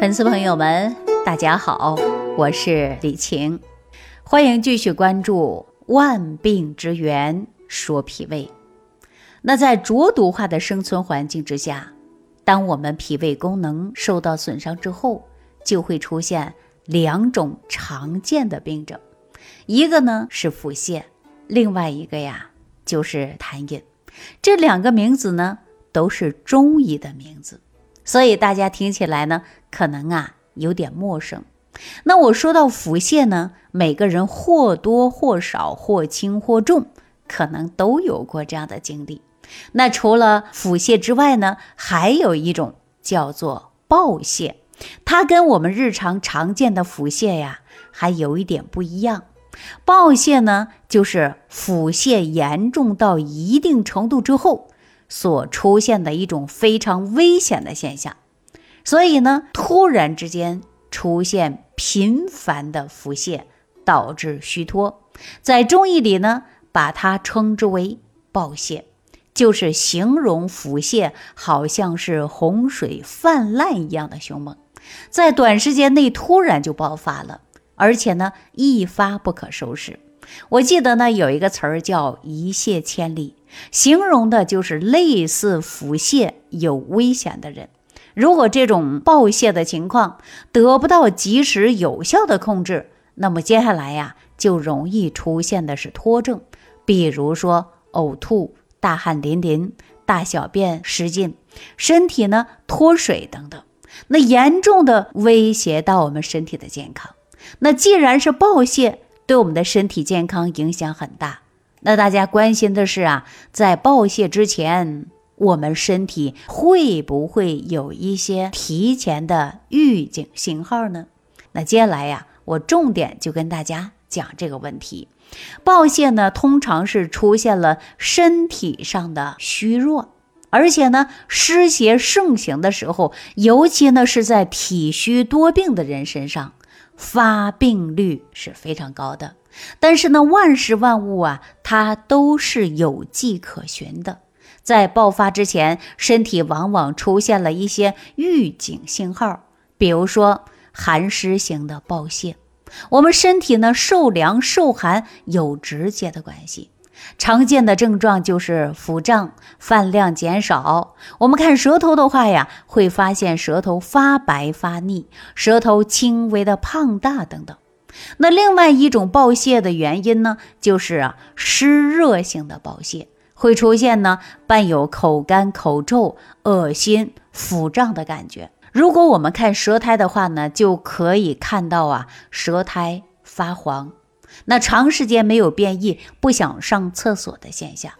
粉丝朋友们，大家好，我是李晴，欢迎继续关注《万病之源说脾胃》。那在浊毒化的生存环境之下，当我们脾胃功能受到损伤之后，就会出现两种常见的病症，一个呢是腹泻，另外一个呀就是痰饮。这两个名字呢都是中医的名字。所以大家听起来呢，可能啊有点陌生。那我说到腹泻呢，每个人或多或少、或轻或重，可能都有过这样的经历。那除了腹泻之外呢，还有一种叫做暴泻，它跟我们日常常见的腹泻呀还有一点不一样。暴泻呢，就是腹泻严重到一定程度之后。所出现的一种非常危险的现象，所以呢，突然之间出现频繁的腹泻，导致虚脱，在中医里呢，把它称之为暴泻，就是形容腹泻好像是洪水泛滥一样的凶猛，在短时间内突然就爆发了，而且呢，一发不可收拾。我记得呢，有一个词儿叫“一泻千里”，形容的就是类似腹泻有危险的人。如果这种暴泻的情况得不到及时有效的控制，那么接下来呀，就容易出现的是脱症，比如说呕吐、大汗淋漓、大小便失禁、身体呢脱水等等，那严重的威胁到我们身体的健康。那既然是暴泻，对我们的身体健康影响很大。那大家关心的是啊，在暴泻之前，我们身体会不会有一些提前的预警信号呢？那接下来呀，我重点就跟大家讲这个问题。暴泻呢，通常是出现了身体上的虚弱，而且呢，湿邪盛行的时候，尤其呢是在体虚多病的人身上。发病率是非常高的，但是呢，万事万物啊，它都是有迹可循的。在爆发之前，身体往往出现了一些预警信号，比如说寒湿型的暴泻。我们身体呢，受凉受寒有直接的关系。常见的症状就是腹胀、饭量减少。我们看舌头的话呀，会发现舌头发白发腻，舌头轻微的胖大等等。那另外一种暴泻的原因呢，就是啊湿热性的暴泻，会出现呢伴有口干口臭、恶心、腹胀的感觉。如果我们看舌苔的话呢，就可以看到啊舌苔发黄。那长时间没有便意、不想上厕所的现象，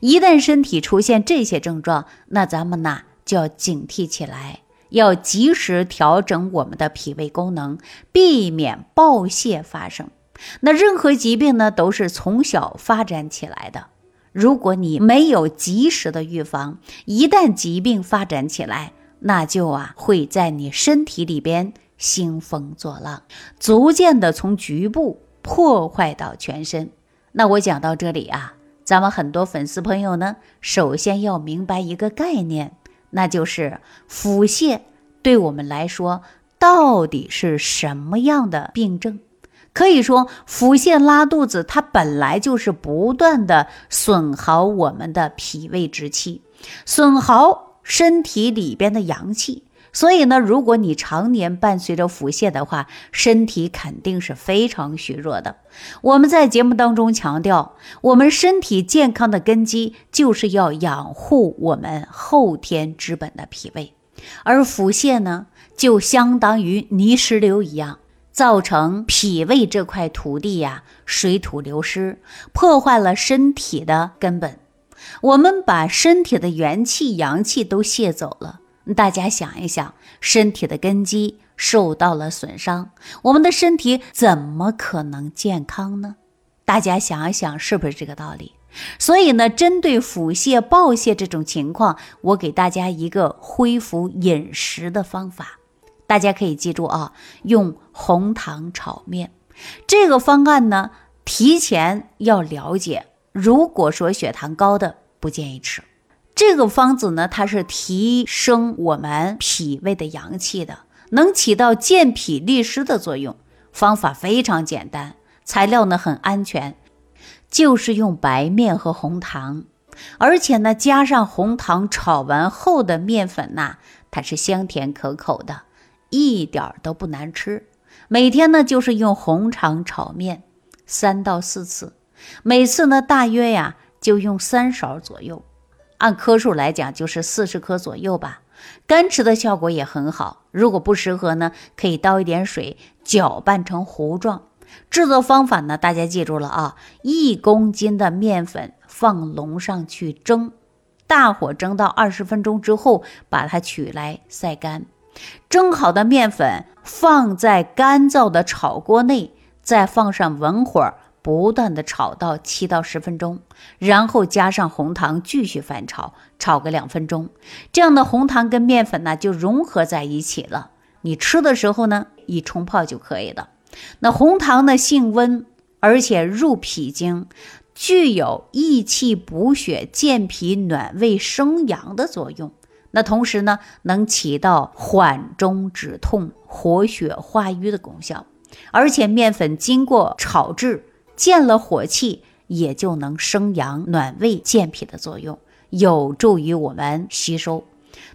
一旦身体出现这些症状，那咱们呢就要警惕起来，要及时调整我们的脾胃功能，避免暴泻发生。那任何疾病呢都是从小发展起来的，如果你没有及时的预防，一旦疾病发展起来，那就啊会在你身体里边兴风作浪，逐渐的从局部。破坏到全身。那我讲到这里啊，咱们很多粉丝朋友呢，首先要明白一个概念，那就是腹泻对我们来说到底是什么样的病症？可以说，腹泻拉肚子，它本来就是不断的损耗我们的脾胃之气，损耗身体里边的阳气。所以呢，如果你常年伴随着腹泻的话，身体肯定是非常虚弱的。我们在节目当中强调，我们身体健康的根基就是要养护我们后天之本的脾胃，而腹泻呢，就相当于泥石流一样，造成脾胃这块土地呀水土流失，破坏了身体的根本。我们把身体的元气、阳气都泄走了。大家想一想，身体的根基受到了损伤，我们的身体怎么可能健康呢？大家想一想，是不是这个道理？所以呢，针对腹泻、暴泻这种情况，我给大家一个恢复饮食的方法，大家可以记住啊，用红糖炒面。这个方案呢，提前要了解，如果说血糖高的，不建议吃。这个方子呢，它是提升我们脾胃的阳气的。能起到健脾利湿的作用。方法非常简单，材料呢很安全，就是用白面和红糖，而且呢加上红糖炒完后的面粉呐，它是香甜可口的，一点儿都不难吃。每天呢就是用红肠炒面三到四次，每次呢大约呀就用三勺左右，按颗数来讲就是四十克左右吧。干吃的效果也很好。如果不适合呢，可以倒一点水搅拌成糊状。制作方法呢，大家记住了啊！一公斤的面粉放笼上去蒸，大火蒸到二十分钟之后，把它取来晒干。蒸好的面粉放在干燥的炒锅内，再放上文火。不断的炒到七到十分钟，然后加上红糖继续翻炒，炒个两分钟，这样的红糖跟面粉呢就融合在一起了。你吃的时候呢，一冲泡就可以了。那红糖呢性温，而且入脾经，具有益气补血、健脾暖胃、生阳的作用。那同时呢，能起到缓中止痛、活血化瘀的功效。而且面粉经过炒制。见了火气，也就能生阳暖胃、健脾的作用，有助于我们吸收。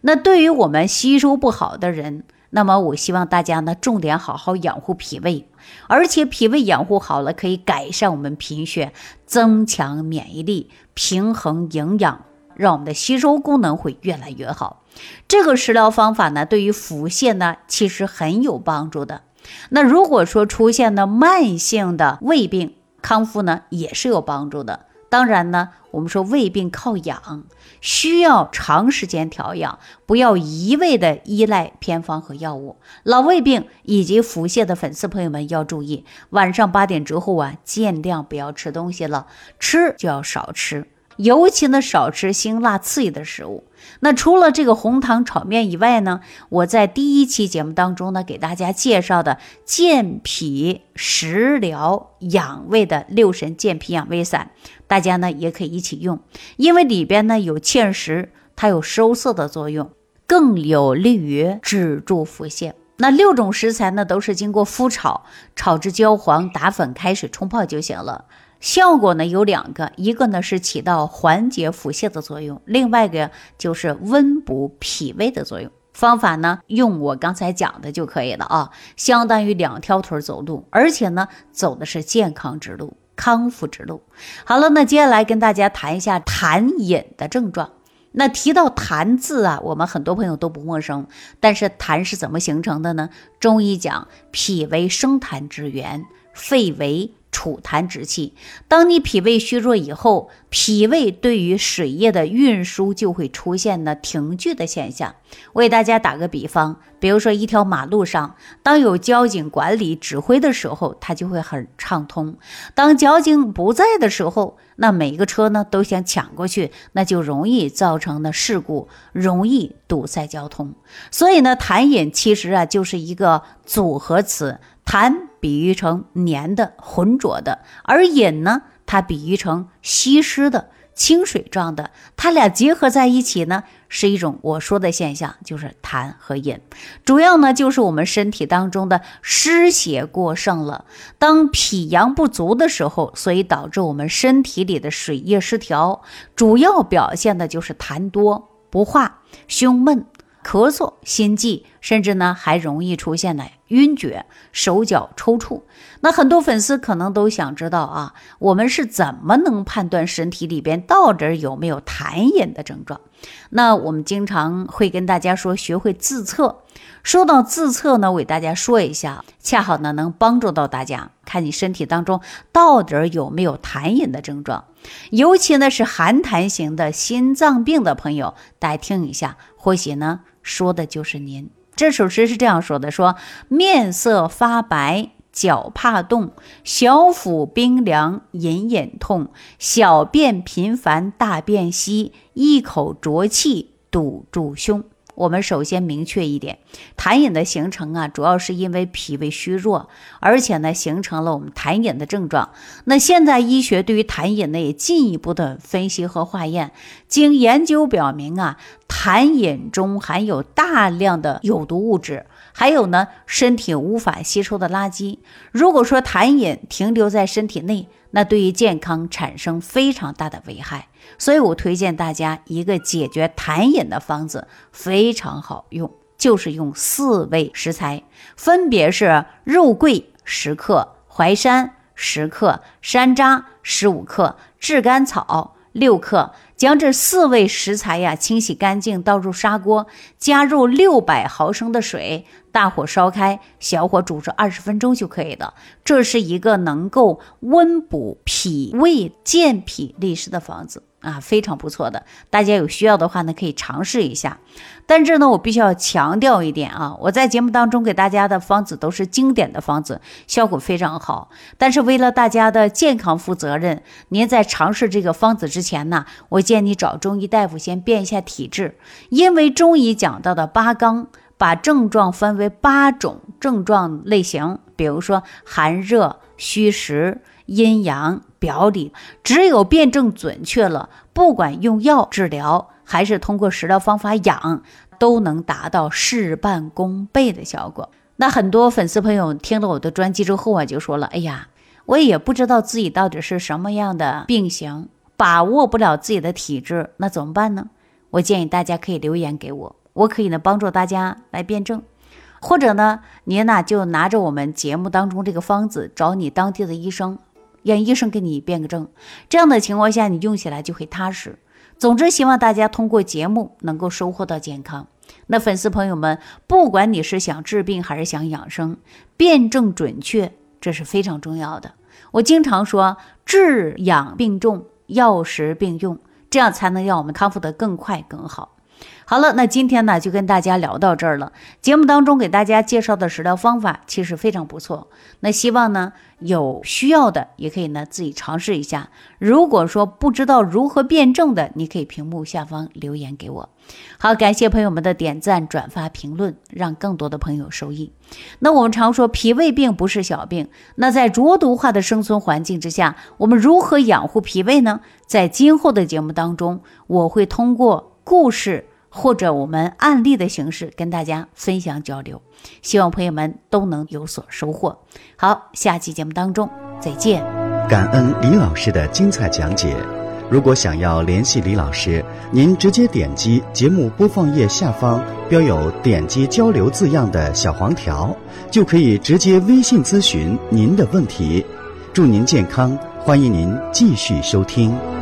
那对于我们吸收不好的人，那么我希望大家呢，重点好好养护脾胃，而且脾胃养护好了，可以改善我们贫血，增强免疫力，平衡营养，让我们的吸收功能会越来越好。这个食疗方法呢，对于腹泻呢，其实很有帮助的。那如果说出现了慢性的胃病，康复呢也是有帮助的。当然呢，我们说胃病靠养，需要长时间调养，不要一味的依赖偏方和药物。老胃病以及腹泻的粉丝朋友们要注意，晚上八点之后啊，尽量不要吃东西了，吃就要少吃。尤其呢，少吃辛辣刺激的食物。那除了这个红糖炒面以外呢，我在第一期节目当中呢，给大家介绍的健脾食疗养胃的六神健脾养胃散，大家呢也可以一起用，因为里边呢有芡实，它有收涩的作用，更有利于止住腹泻。那六种食材呢，都是经过麸炒，炒至焦黄，打粉开水冲泡就行了。效果呢有两个，一个呢是起到缓解腹泻的作用，另外一个就是温补脾胃的作用。方法呢用我刚才讲的就可以了啊，相当于两条腿走路，而且呢走的是健康之路、康复之路。好了，那接下来跟大家谈一下痰饮的症状。那提到痰字啊，我们很多朋友都不陌生，但是痰是怎么形成的呢？中医讲，脾为生痰之源，肺为储痰之气，当你脾胃虚弱以后，脾胃对于水液的运输就会出现呢停聚的现象。我给大家打个比方，比如说一条马路上，当有交警管理指挥的时候，它就会很畅通；当交警不在的时候，那每个车呢都想抢过去，那就容易造成的事故，容易堵塞交通。所以呢，痰饮其实啊就是一个组合词。痰比喻成黏的、浑浊的，而饮呢，它比喻成稀释的、清水状的。它俩结合在一起呢，是一种我说的现象，就是痰和饮。主要呢，就是我们身体当中的湿邪过剩了。当脾阳不足的时候，所以导致我们身体里的水液失调，主要表现的就是痰多、不化、胸闷。咳嗽、心悸，甚至呢还容易出现呢晕厥、手脚抽搐。那很多粉丝可能都想知道啊，我们是怎么能判断身体里边到底有没有痰饮的症状？那我们经常会跟大家说，学会自测。说到自测呢，我给大家说一下，恰好呢能帮助到大家，看你身体当中到底有没有痰饮的症状。尤其呢是寒痰型的心脏病的朋友，大家听一下，或许呢。说的就是您。这首诗是这样说的：说面色发白，脚怕冻，小腹冰凉，隐隐痛，小便频繁，大便稀，一口浊气堵住胸。我们首先明确一点，痰饮的形成啊，主要是因为脾胃虚弱，而且呢，形成了我们痰饮的症状。那现在医学对于痰饮呢，也进一步的分析和化验，经研究表明啊，痰饮中含有大量的有毒物质。还有呢，身体无法吸收的垃圾。如果说痰饮停留在身体内，那对于健康产生非常大的危害。所以我推荐大家一个解决痰饮的方子，非常好用，就是用四味食材，分别是肉桂十克、淮山十克、山楂十五克、炙甘草六克。将这四味食材呀清洗干净，倒入砂锅，加入六百毫升的水，大火烧开，小火煮至二十分钟就可以了。这是一个能够温补脾胃、健脾利湿的方子。啊，非常不错的，大家有需要的话呢，可以尝试一下。但是呢，我必须要强调一点啊，我在节目当中给大家的方子都是经典的方子，效果非常好。但是为了大家的健康负责任，您在尝试这个方子之前呢，我建议你找中医大夫先辨一下体质，因为中医讲到的八纲，把症状分为八种症状类型，比如说寒热、虚实。阴阳表里，只有辩证准确了，不管用药治疗还是通过食疗方法养，都能达到事半功倍的效果。那很多粉丝朋友听了我的专辑之后啊，就说了：“哎呀，我也不知道自己到底是什么样的病型，把握不了自己的体质，那怎么办呢？”我建议大家可以留言给我，我可以呢帮助大家来辩证，或者呢，您呢就拿着我们节目当中这个方子，找你当地的医生。让医生给你辩个证，这样的情况下你用起来就会踏实。总之，希望大家通过节目能够收获到健康。那粉丝朋友们，不管你是想治病还是想养生，辩证准确这是非常重要的。我经常说，治养并重，药食并用，这样才能让我们康复得更快更好。好了，那今天呢就跟大家聊到这儿了。节目当中给大家介绍的食疗方法其实非常不错。那希望呢有需要的也可以呢自己尝试一下。如果说不知道如何辩证的，你可以屏幕下方留言给我。好，感谢朋友们的点赞、转发、评论，让更多的朋友受益。那我们常说脾胃病不是小病，那在浊毒化的生存环境之下，我们如何养护脾胃呢？在今后的节目当中，我会通过故事。或者我们案例的形式跟大家分享交流，希望朋友们都能有所收获。好，下期节目当中再见。感恩李老师的精彩讲解。如果想要联系李老师，您直接点击节目播放页下方标有“点击交流”字样的小黄条，就可以直接微信咨询您的问题。祝您健康，欢迎您继续收听。